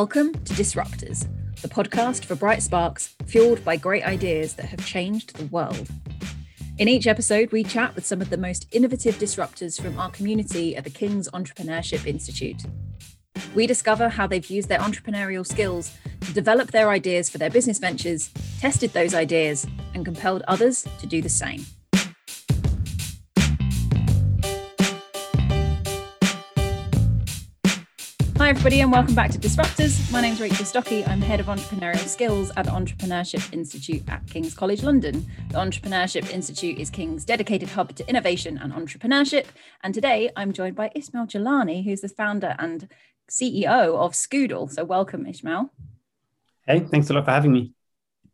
Welcome to Disruptors, the podcast for bright sparks fueled by great ideas that have changed the world. In each episode, we chat with some of the most innovative disruptors from our community at the King's Entrepreneurship Institute. We discover how they've used their entrepreneurial skills to develop their ideas for their business ventures, tested those ideas, and compelled others to do the same. Hi, everybody, and welcome back to Disruptors. My name is Rachel Stocky. I'm head of entrepreneurial skills at the Entrepreneurship Institute at King's College London. The Entrepreneurship Institute is King's dedicated hub to innovation and entrepreneurship. And today I'm joined by Ismail Jalani, who's the founder and CEO of Skoodle. So, welcome, Ismail. Hey, thanks a lot for having me.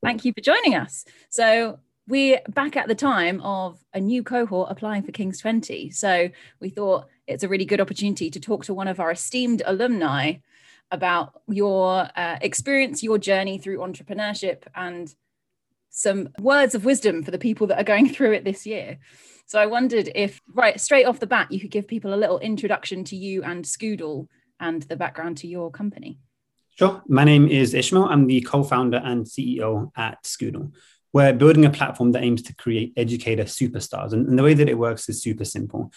Thank you for joining us. So, we're back at the time of a new cohort applying for King's 20. So, we thought it's a really good opportunity to talk to one of our esteemed alumni about your uh, experience, your journey through entrepreneurship, and some words of wisdom for the people that are going through it this year. So I wondered if, right, straight off the bat, you could give people a little introduction to you and Skoodle and the background to your company. Sure. My name is Ismail. I'm the co founder and CEO at Skoodle. We're building a platform that aims to create educator superstars. And, and the way that it works is super simple.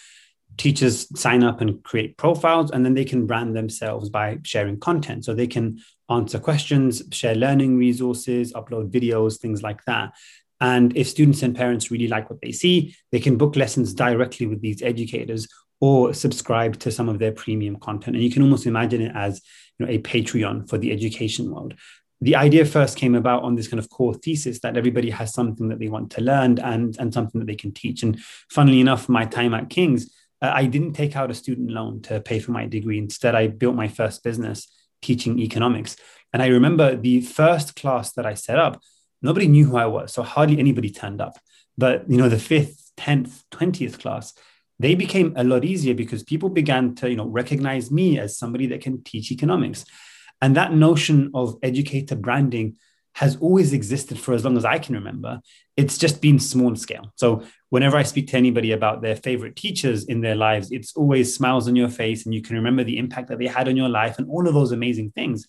Teachers sign up and create profiles and then they can brand themselves by sharing content. So they can answer questions share learning resources upload videos things like that. And if students and parents really like what they see they can book lessons directly with these educators or subscribe to some of their premium content. And you can almost imagine it as you know a patreon for the education world the idea first came about on this kind of core thesis that everybody has something that they want to learn and, and something that they can teach. And funnily enough, my time at King's, uh, I didn't take out a student loan to pay for my degree. Instead, I built my first business teaching economics. And I remember the first class that I set up, nobody knew who I was. So hardly anybody turned up. But, you know, the fifth, 10th, 20th class, they became a lot easier because people began to, you know, recognize me as somebody that can teach economics. And that notion of educator branding has always existed for as long as I can remember. It's just been small scale. So whenever I speak to anybody about their favorite teachers in their lives, it's always smiles on your face and you can remember the impact that they had on your life and all of those amazing things.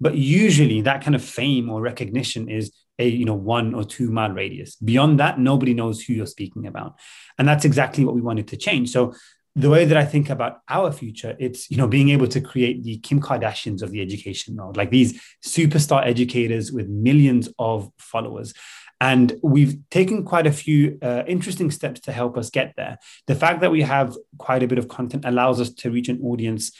But usually that kind of fame or recognition is a you know one or two mile radius. Beyond that, nobody knows who you're speaking about. And that's exactly what we wanted to change. So the way that I think about our future, it's you know being able to create the Kim Kardashians of the education world, like these superstar educators with millions of followers. And we've taken quite a few uh, interesting steps to help us get there. The fact that we have quite a bit of content allows us to reach an audience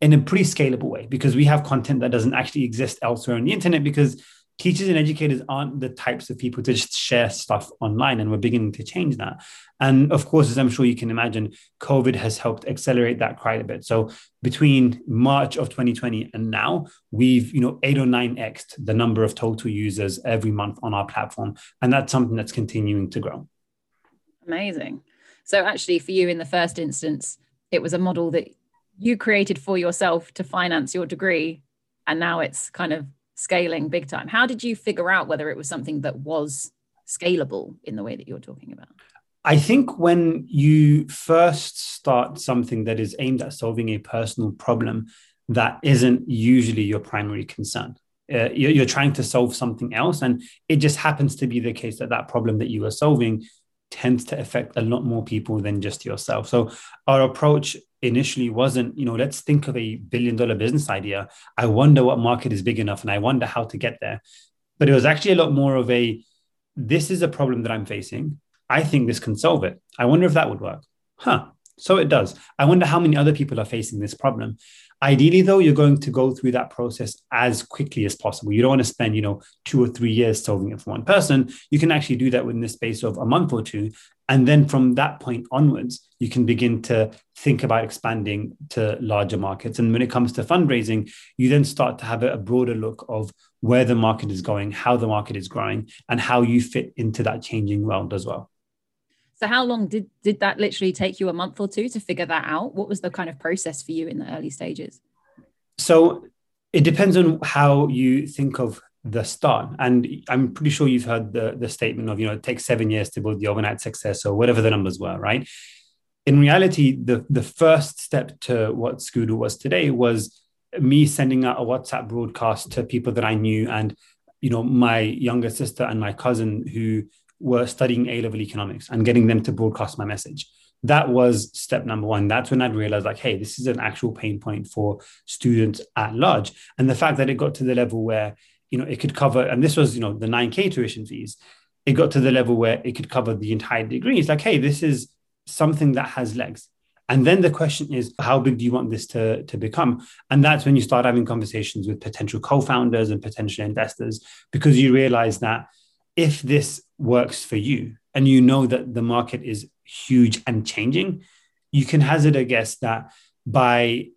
in a pretty scalable way because we have content that doesn't actually exist elsewhere on the internet because teachers and educators aren't the types of people to just share stuff online and we're beginning to change that. And of course as i'm sure you can imagine covid has helped accelerate that quite a bit. So between march of 2020 and now we've you know 8 or 9x the number of total users every month on our platform and that's something that's continuing to grow. Amazing. So actually for you in the first instance it was a model that you created for yourself to finance your degree and now it's kind of scaling big time. How did you figure out whether it was something that was scalable in the way that you're talking about? I think when you first start something that is aimed at solving a personal problem, that isn't usually your primary concern. Uh, you're, you're, trying to solve something else, and it just happens to be the case that that problem that you are solving tends to affect a lot more people than just yourself. So our approach initially wasn't, you know, let's think of a billion dollar business idea. I wonder what market is big enough and I wonder how to get there. But it was actually a lot more of a this is a problem that I'm facing. I think this can solve it. I wonder if that would work. Huh. So it does. I wonder how many other people are facing this problem. Ideally, though, you're going to go through that process as quickly as possible. You don't want to spend, you know, two or three years solving it for one person. You can actually do that within the space of a month or two. And then from that point onwards, you can begin to think about expanding to larger markets. And when it comes to fundraising, you then start to have a broader look of where the market is going, how the market is growing, and how you fit into that changing world as well. So how long did did that literally take you a month or two to figure that out? What was the kind of process for you in the early stages? So it depends on how you think of the start. And I'm pretty sure you've heard the, the statement of, you know, it takes seven years to build the overnight success or whatever the numbers were, right? In reality, the, the first step to what Skoodle was today was me sending out a WhatsApp broadcast to people that I knew and you know my younger sister and my cousin who were studying A level economics and getting them to broadcast my message. That was step number one. That's when I'd realized, like, hey, this is an actual pain point for students at large. And the fact that it got to the level where, you know, it could cover, and this was, you know, the 9K tuition fees, it got to the level where it could cover the entire degree. It's like, hey, this is something that has legs. And then the question is, how big do you want this to, to become? And that's when you start having conversations with potential co founders and potential investors, because you realize that if this works for you and you know that the market is huge and changing, you can hazard a guess that by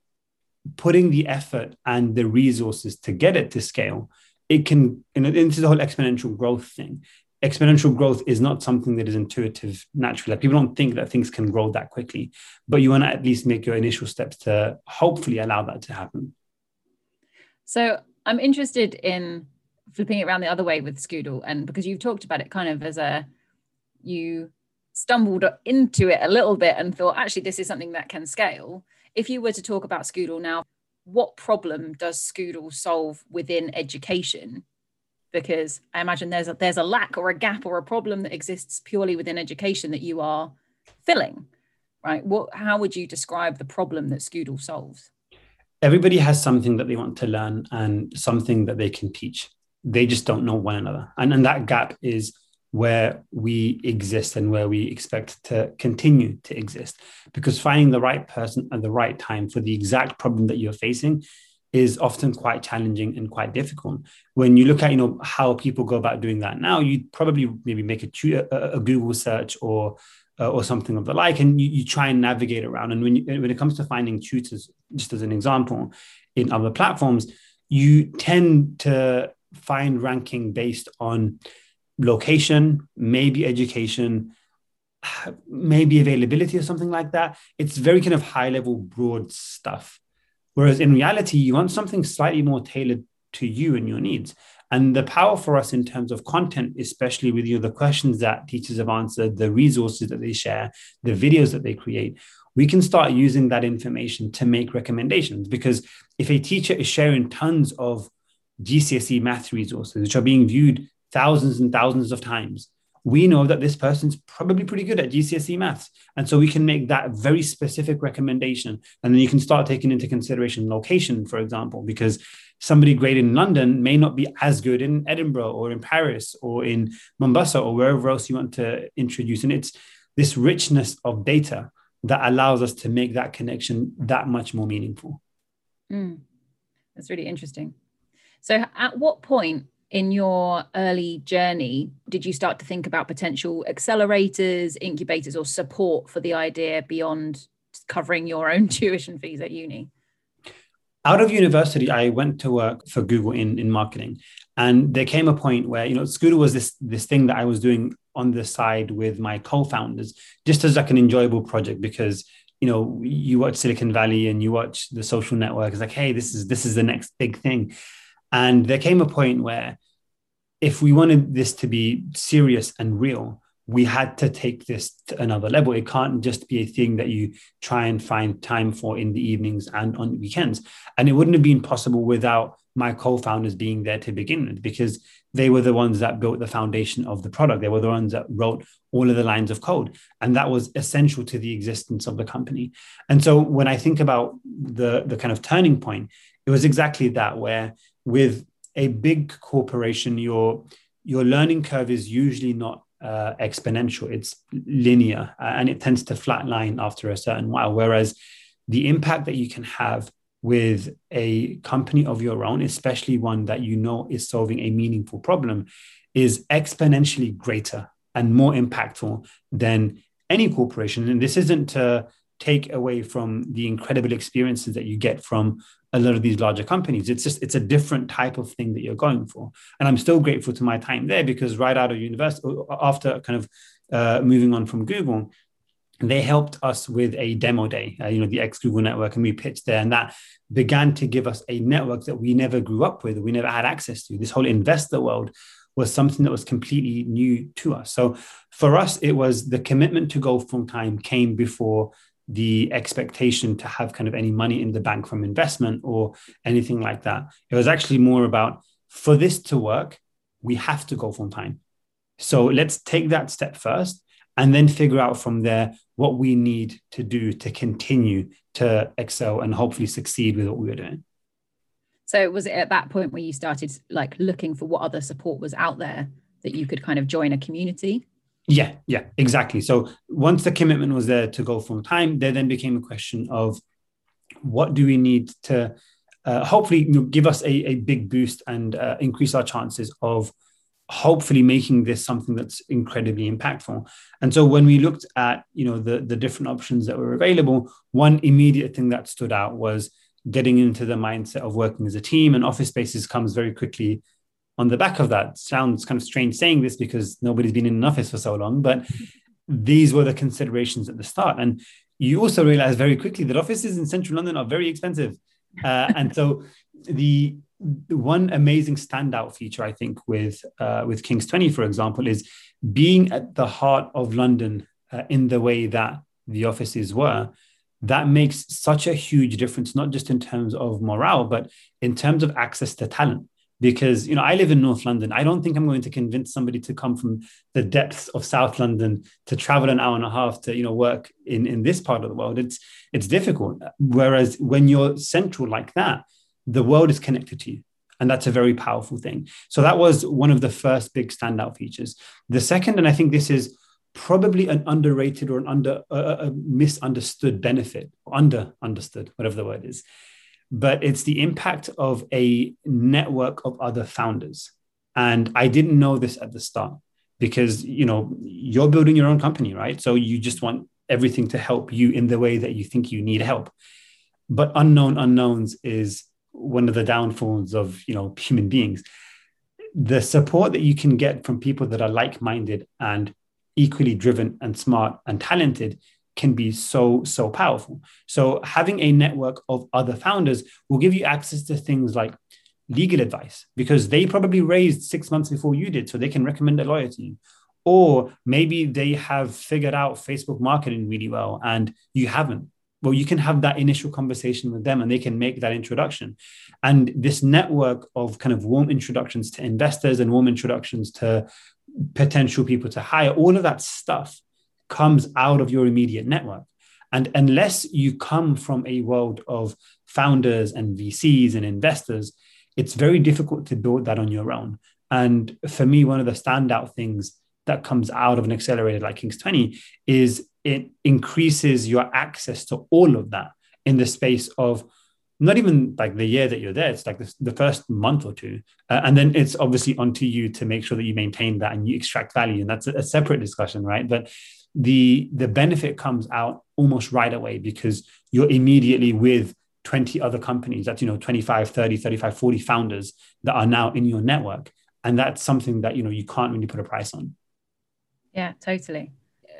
putting the effort and the resources to get it to scale, it can, and into the whole exponential growth thing. Exponential growth is not something that is intuitive naturally. Like people don't think that things can grow that quickly, but you want to at least make your initial steps to hopefully allow that to happen. So I'm interested in flipping it around the other way with Skoodle, and because you've talked about it kind of as a you stumbled into it a little bit and thought actually this is something that can scale. If you were to talk about Skoodle now, what problem does Skoodle solve within education? Because I imagine there's a, there's a lack or a gap or a problem that exists purely within education that you are filling, right? What how would you describe the problem that Skoodle solves? Everybody has something that they want to learn and something that they can teach they just don't know one another. And, and that gap is where we exist and where we expect to continue to exist. Because finding the right person at the right time for the exact problem that you're facing is often quite challenging and quite difficult. When you look at, you know, how people go about doing that now, you'd probably maybe make a, a Google search or uh, or something of the like, and you, you try and navigate around. And when you, when it comes to finding tutors, just as an example, in other platforms, you tend to find ranking based on location, maybe education, maybe availability or something like that. It's very kind of high level, broad stuff. Whereas in reality, you want something slightly more tailored to you and your needs. And the power for us in terms of content, especially with you the questions that teachers have answered, the resources that they share, the videos that they create, we can start using that information to make recommendations. Because if a teacher is sharing tons of GCSE math resources, which are being viewed thousands and thousands of times, we know that this person's probably pretty good at GCSE maths. And so we can make that very specific recommendation. And then you can start taking into consideration location, for example, because somebody great in London may not be as good in Edinburgh or in Paris or in Mombasa or wherever else you want to introduce. And it's this richness of data that allows us to make that connection that much more meaningful. Mm. That's really interesting. So, at what point in your early journey did you start to think about potential accelerators, incubators, or support for the idea beyond covering your own tuition fees at uni? Out of university, I went to work for Google in, in marketing. And there came a point where, you know, Skoodle was this, this thing that I was doing on the side with my co-founders, just as like an enjoyable project because you know you watch silicon valley and you watch the social network it's like hey this is this is the next big thing and there came a point where if we wanted this to be serious and real, we had to take this to another level. It can't just be a thing that you try and find time for in the evenings and on weekends. And it wouldn't have been possible without my co-founders being there to begin with, because they were the ones that built the foundation of the product. They were the ones that wrote all of the lines of code. And that was essential to the existence of the company. And so when I think about the, the kind of turning point, it was exactly that, where with a big corporation, your your learning curve is usually not uh, exponential; it's linear, uh, and it tends to flatline after a certain while. Whereas the impact that you can have with a company of your own, especially one that you know is solving a meaningful problem, is exponentially greater and more impactful than any corporation. And this isn't to take away from the incredible experiences that you get from a lot of these larger companies. It's just it's a different type of thing that you're going for. And I'm still grateful to my time there because right out of university, after kind of uh, moving on from Google, they helped us with a demo day, uh, you know, the ex Google network, and we pitched there, and that began to give us a network that we never grew up with, we never had access to. This whole investor world was something that was completely new to us. So for us, it was the commitment to go full time came before the expectation to have kind of any money in the bank from investment or anything like that. It was actually more about for this to work, we have to go full time. So let's take that step first and then figure out from there what we need to do to continue to excel and hopefully succeed with what we were doing. So was it at that point where you started like looking for what other support was out there that you could kind of join a community? Yeah, yeah, exactly. So once the commitment was there to go full time, there then became a question of what do we need to uh, hopefully you know, give us a, a big boost and uh, increase our chances of hopefully making this something that's incredibly impactful. And so when we looked at you know the the different options that were available, one immediate thing that stood out was getting into the mindset of working as a team and office spaces comes very quickly on the back of that sounds kind of strange saying this because nobody's been in an office for so long but these were the considerations at the start. And you also realize very quickly that offices in central london are very expensive. Uh, and so the, the one amazing standout feature i think with uh, with kings 20 for example is being at the heart of london uh, in the way that the offices were. That makes such a huge difference, not just in terms of morale, but in terms of access to talent. Because you know, I live in North London. I don't think I'm going to convince somebody to come from the depths of South London to travel an hour and a half to you know work in in this part of the world. It's it's difficult. Whereas when you're central like that, the world is connected to you. And that's a very powerful thing. So that was one of the first big standout features. The second, and I think this is probably an underrated or an under a misunderstood benefit under understood whatever the word is but it's the impact of a network of other founders. And i didn't know this at the start because you know you're building your own company right? So you just want everything to help you in the way that you think you need help. But unknown unknowns is one of the downfalls of you know human beings. The support that you can get from people that are like-minded and equally driven and smart and talented can be so so powerful. So having a network of other founders will give you access to things like legal advice because they probably raised six months before you did so they can recommend a lawyer to you. Or maybe they have figured out facebook marketing really well and you haven't. Well you can have that initial conversation with them and they can make that introduction. And this network of kind of warm introductions to investors and warm introductions to potential people to hire, all of that stuff comes out of your immediate network. And unless you come from a world of founders and VCs and investors, it's very difficult to build that on your own. And for me, one of the standout things that comes out of an accelerator like Kings 20 is it increases your access to all of that in the space of not even like the year that you're there it's like the, the first month or two uh, and then it's obviously onto you to make sure that you maintain that and you extract value and that's a, a separate discussion right but the the benefit comes out almost right away because you're immediately with 20 other companies. That's you know 25 30 35 40 founders that are now in your network. And that's something that you know you can't really put a price on. Yeah totally.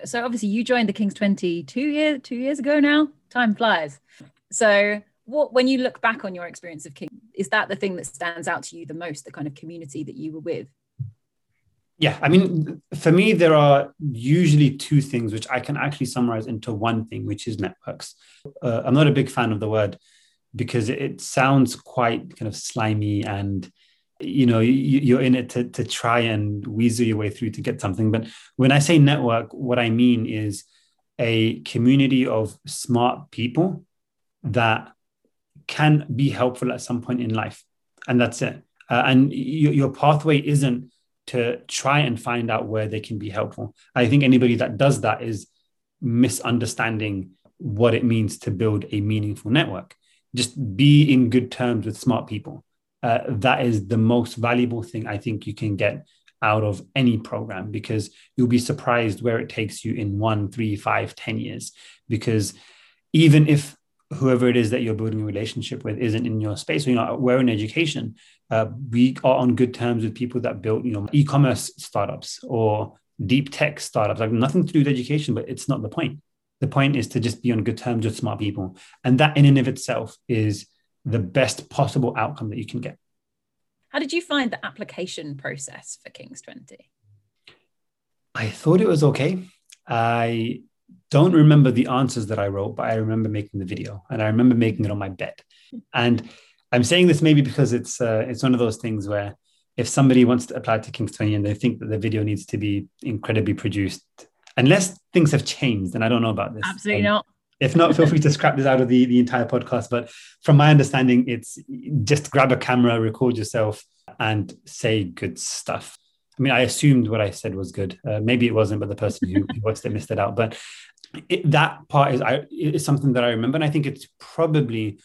So obviously you joined the kings 20 two years two years ago now? Time flies. So what when you look back on your experience of king is that the thing that stands out to you the most the kind of community that you were with yeah i mean for me there are usually two things which i can actually summarize into one thing which is networks uh, i'm not a big fan of the word because it sounds quite kind of slimy and you know you, are in it to, to try and weasel your way through to get something but when i say network what i mean is a community of smart people that can be helpful at some point in life. And that's it. Uh, and y- your pathway isn't to try and find out where they can be helpful. I think anybody that does that is misunderstanding what it means to build a meaningful network. Just be in good terms with smart people. Uh, that is the most valuable thing I think you can get out of any program because you'll be surprised where it takes you in one, three, five, ten years. Because even if whoever it is that you're building a relationship with isn't in your space. So, you know, we're in education. Uh, we are on good terms with people that build, you know, e-commerce startups or deep tech startups. Like nothing to do with education, but it's not the point. The point is to just be on good terms with smart people, and that in and of itself is the best possible outcome that you can get. How did you find the application process for Kings 20? I thought it was okay. I don't remember the answers that I wrote, but I remember making the video and I remember making it on my bed. And I'm saying this maybe because it's uh, it's one of those things where if somebody wants to apply to King's 20 and they think that the video needs to be incredibly produced, unless things have changed, and I don't know about this. Absolutely um, not. If not, feel free to scrap this out of the, the entire podcast. But from my understanding, it's just grab a camera, record yourself, and say good stuff. I mean, I assumed what I said was good. Uh, maybe it wasn't, but the person who watched it missed it out. But it, that part is, I, is something that I remember. And I think it's probably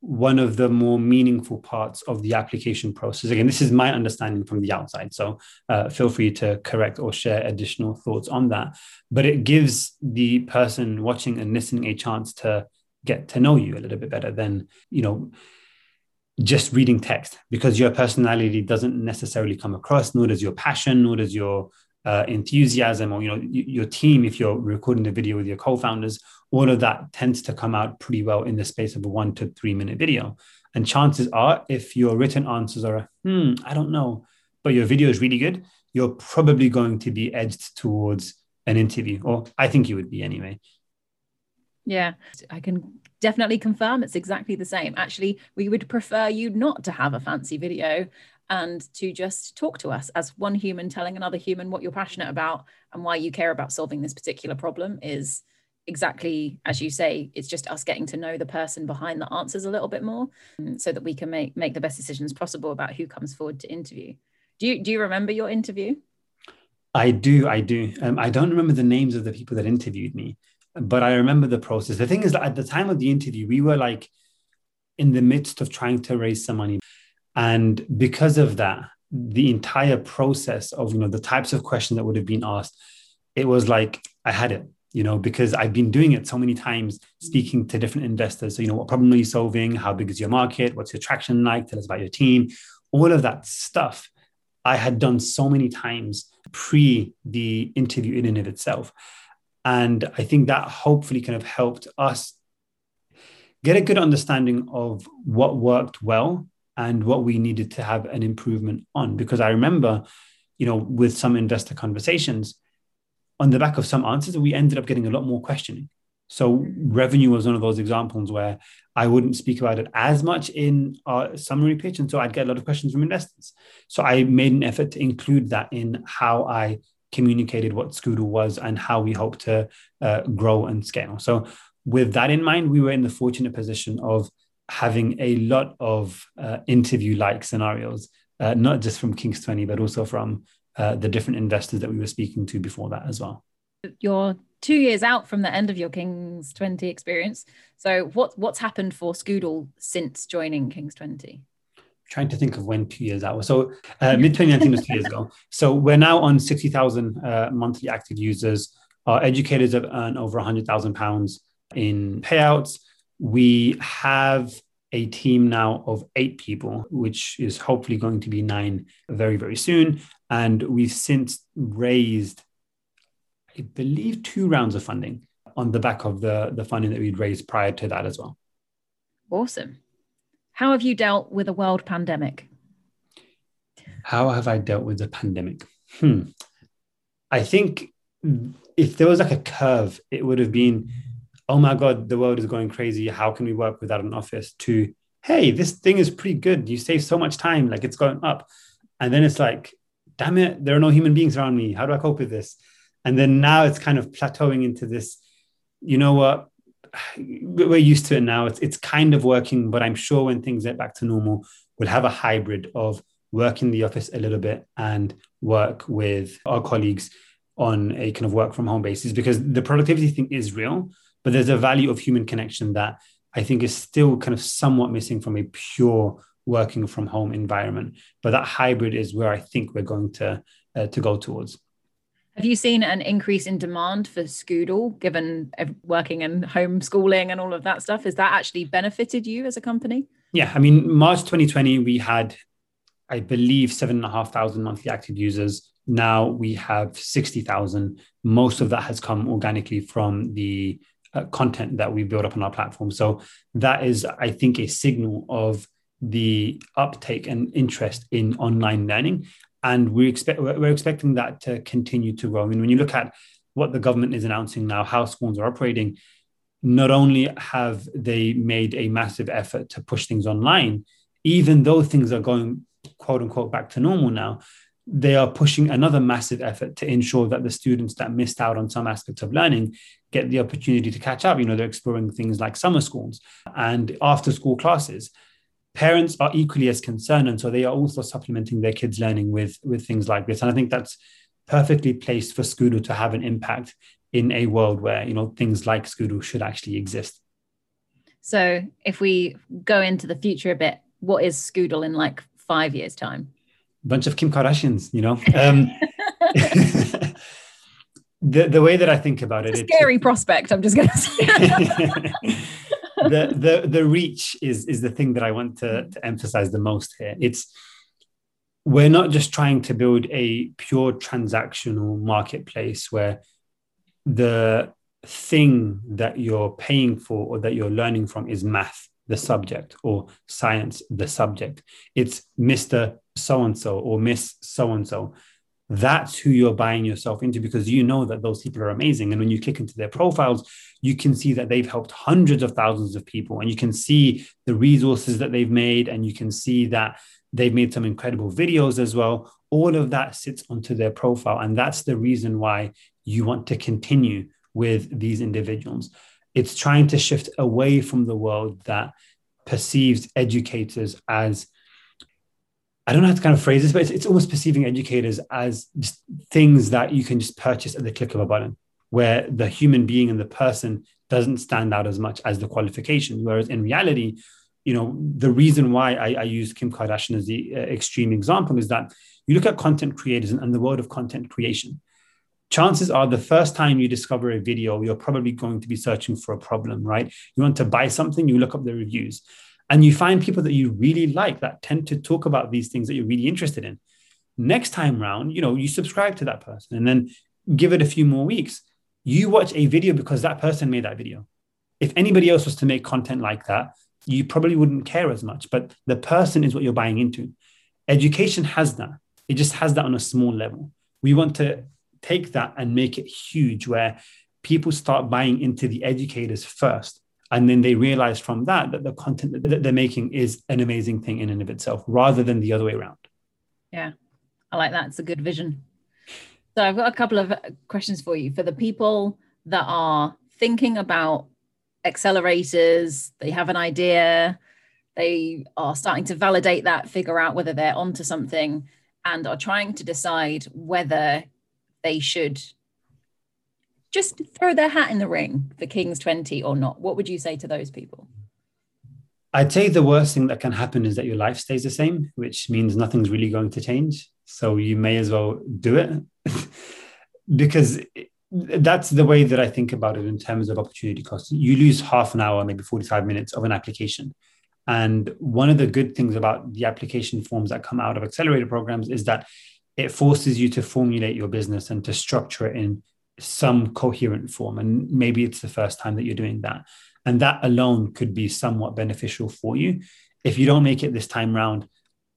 one of the more meaningful parts of the application process. Again, this is my understanding from the outside. So uh, feel free to correct or share additional thoughts on that. But it gives the person watching and listening a chance to get to know you a little bit better than, you know, just reading text because your personality doesn't necessarily come across, nor does your passion, nor does your uh, enthusiasm or you know your team if you're recording the video with your co-founders all of that tends to come out pretty well in the space of a one to three minute video. And chances are if your written answers are hmm i don't know but your video is really good you're probably going to be edged towards an interview or i think you would be anyway yeah. I can definitely confirm it's exactly the same. Actually we would prefer you not to have a fancy video and to just talk to us as one human telling another human what you're passionate about and why you care about solving this particular problem is exactly as you say it's just us getting to know the person behind the answers a little bit more um, so that we can make make the best decisions possible about who comes forward to interview. Do you do you remember your interview? I do i do. Um, i don't remember the names of the people that interviewed me but i remember the process the thing is at the time of the interview we were like in the midst of trying to raise some money and because of that, the entire process of you know the types of questions that would have been asked, it was like I had it, you know, because I've been doing it so many times, speaking to different investors. So, you know, what problem are you solving? How big is your market? What's your traction like? Tell us about your team. All of that stuff I had done so many times pre the interview in and of itself. And I think that hopefully kind of helped us get a good understanding of what worked well and what we needed to have an improvement on. Because I remember, you know, with some investor conversations, on the back of some answers, we ended up getting a lot more questioning. So revenue was one of those examples where I wouldn't speak about it as much in our summary pitch, and so I'd get a lot of questions from investors. So I made an effort to include that in how I communicated what Skoodle was and how we hope to uh, grow and scale. So with that in mind, we were in the fortunate position of having a lot of uh, interview like scenarios, uh, not just from Kings 20, but also from uh, the different investors that we were speaking to before that as well. You're two years out from the end of your Kings 20 experience. So, what, what's happened for Skoodle since joining Kings 20? Trying to think of when two years out was. So, uh, mid 2019 was two years ago. So, we're now on 60,000 uh, monthly active users. Our educators have earned over £100,000 in payouts we have a team now of eight people, which is hopefully going to be nine very, very soon. And we've since raised, I believe, two rounds of funding on the back of the, the funding that we'd raised prior to that as well. Awesome. How have you dealt with a world pandemic? How have I dealt with the pandemic? Hmm. I think if there was like a curve, it would have been oh my god the world is going crazy. How can we work without an office? To hey this thing is pretty good. You save so much time. Like it's going up. And then it's like damn it there are no human beings around me. How do i cope with this? And then now it's kind of plateauing into this you know what we're used to it now it's, it's kind of working but i'm sure when things get back to normal we'll have a hybrid of work in the office a little bit and work with our colleagues on a kind of work from home basis because the productivity thing is real but there's a value of human connection that I think is still kind of somewhat missing from a pure working from home environment. But that hybrid is where I think we're going to uh, to go towards. Have you seen an increase in demand for Skoodle, given working and homeschooling and all of that stuff? Has that actually benefited you as a company? Yeah, I mean, March 2020, we had, I believe, seven and a half thousand monthly active users. Now we have 60,000. Most of that has come organically from the uh, content that we build up on our platform. So that is, I think, a signal of the uptake and interest in online learning, and we expect we're expecting that to continue to grow. I mean, when you look at what the government is announcing now, how schools are operating, not only have they made a massive effort to push things online, even though things are going quote unquote back to normal now, they are pushing another massive effort to ensure that the students that missed out on some aspects of learning get the opportunity to catch up. You know, they're exploring things like summer schools and after school classes. Parents are equally as concerned, and so they are also supplementing their kids' learning with with things like this. And I think that's perfectly placed for Skoodle to have an impact in a world where you know things like Skoodle should actually exist. So, if we go into the future a bit, what is Skoodle in like five years' time? bunch of Kim Kardashians, you know. Um, the the way that I think about it, it's a scary prospect. I'm just going to say. the the the reach is is the thing that I want to, to emphasize the most here. It's we're not just trying to build a pure transactional marketplace where the thing that you're paying for or that you're learning from is math the subject or science the subject it's mr so and so or miss so and so that's who you're buying yourself into because you know that those people are amazing. And when you click into their profiles, you can see that they've helped hundreds of thousands of people and you can see the resources that they've made and you can see that they've made some incredible videos as well. All of that sits onto their profile. And that's the reason why you want to continue with these individuals. It's trying to shift away from the world that perceives educators as I don't know how to kind of phrase this, but it's, it's almost perceiving educators as just things that you can just purchase at the click of a button, where the human being and the person doesn't stand out as much as the qualification. Whereas in reality, you know, the reason why I, I use Kim Kardashian as the uh, extreme example is that you look at content creators and, and the world of content creation. Chances are the first time you discover a video, you're probably going to be searching for a problem, right? You want to buy something, you look up the reviews and you find people that you really like that tend to talk about these things that you're really interested in. Next time round you know you subscribe to that person and then give it a few more weeks. You watch a video because that person made that video. If anybody else was to make content like that you probably wouldn't care as much but the person is what you're buying into. Education has that. It just has that on a small level. We want to take that and make it huge where people start buying into the educators first and then they realize from that that the content that they're making is an amazing thing in and of itself rather than the other way around. Yeah i like that. It's a good vision. So i've got a couple of questions for you. For the people that are thinking about accelerators they have an idea they are starting to validate that figure out whether they're onto something and are trying to decide whether they should just throw their hat in the ring for King's 20 or not? What would you say to those people? I'd say the worst thing that can happen is that your life stays the same, which means nothing's really going to change. So you may as well do it because that's the way that I think about it in terms of opportunity cost. You lose half an hour, maybe 45 minutes of an application. And one of the good things about the application forms that come out of accelerator programs is that it forces you to formulate your business and to structure it in some coherent form. And maybe it's the first time that you're doing that. And that alone could be somewhat beneficial for you. If you don't make it this time round,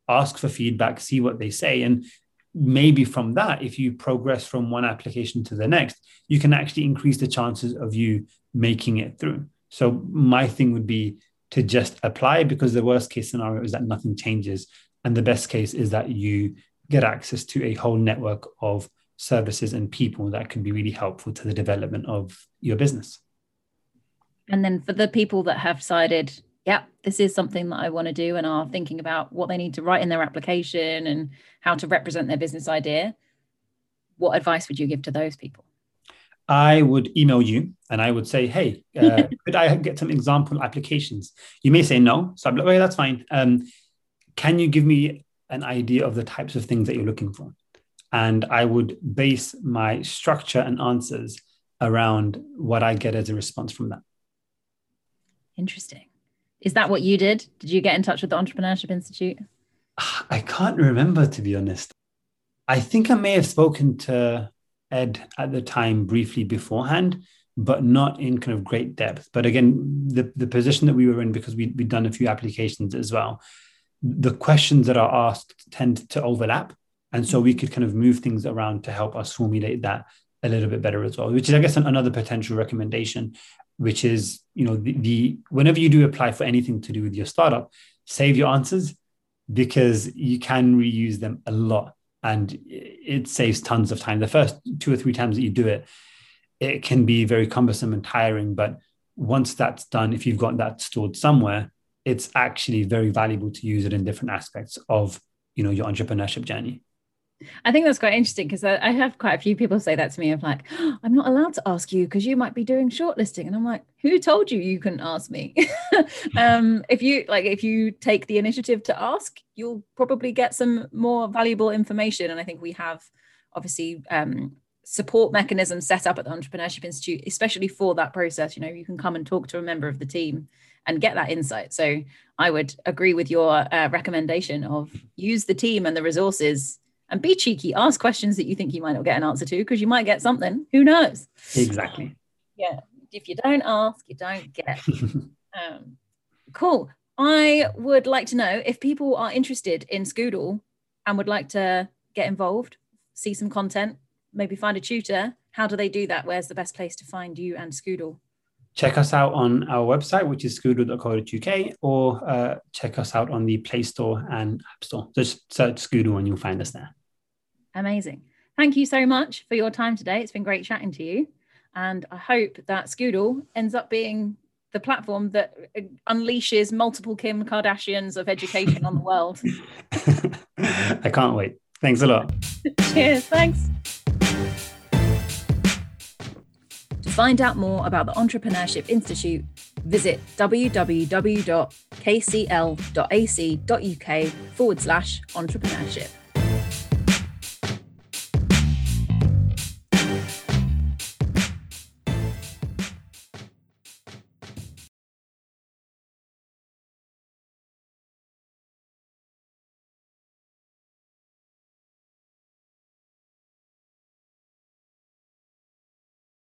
ask for feedback, see what they say. And maybe from that, if you progress from one application to the next, you can actually increase the chances of you making it through. So my thing would be to just apply because the worst case scenario is that nothing changes. And the best case is that you get access to a whole network of services and people that can be really helpful to the development of your business. And then for the people that have decided, yeah, this is something that I want to do and are thinking about what they need to write in their application and how to represent their business idea, what advice would you give to those people? I would email you and I would say, hey, uh, could I get some example applications? You may say no. So I'm like, okay, that's fine. Um, can you give me an idea of the types of things that you're looking for? And I would base my structure and answers around what I get as a response from that. Interesting. Is that what you did? Did you get in touch with the Entrepreneurship Institute? I can't remember, to be honest. I think I may have spoken to Ed at the time briefly beforehand, but not in kind of great depth. But again, the, the position that we were in, because we, we'd done a few applications as well, the questions that are asked tend to overlap. And so we could kind of move things around to help us formulate that a little bit better as well, which is, I guess, another potential recommendation, which is, you know, the, the whenever you do apply for anything to do with your startup, save your answers because you can reuse them a lot and it saves tons of time. The first two or three times that you do it, it can be very cumbersome and tiring. But once that's done, if you've got that stored somewhere, it's actually very valuable to use it in different aspects of you know your entrepreneurship journey. I think that's quite interesting because I, I, have quite a few people say that to me of like, oh, I'm not allowed to ask you because you might be doing shortlisting. And I'm like, who told you you couldn't ask me? um, if you like, if you take the initiative to ask, you'll probably get some more valuable information. And I think we have obviously um, support mechanisms set up at the Entrepreneurship Institute, especially for that process. You know, you can come and talk to a member of the team and get that insight. So I would agree with your uh, recommendation of use the team and the resources and be cheeky ask questions that you think you might not get an answer to because you might get something. Who knows? Exactly. Yeah. If you don't ask you don't get. Um, cool. I would like to know if people are interested in Skoodle and would like to get involved see some content maybe find a tutor how do they do that? Where's the best place to find you and Skoodle check us out on our website, which is skoodle.co.uk, or uh, check us out on the Play Store and App Store. Just search Skoodle and you'll find us there. Amazing. Thank you so much for your time today. It's been great chatting to you. And I hope that Skoodle ends up being the platform that uh, unleashes multiple Kim Kardashians of education on the world. I can't wait. Thanks a lot. Cheers. Thanks. To find out more about the Entrepreneurship Institute, visit www.kcl.ac.uk forward slash entrepreneurship.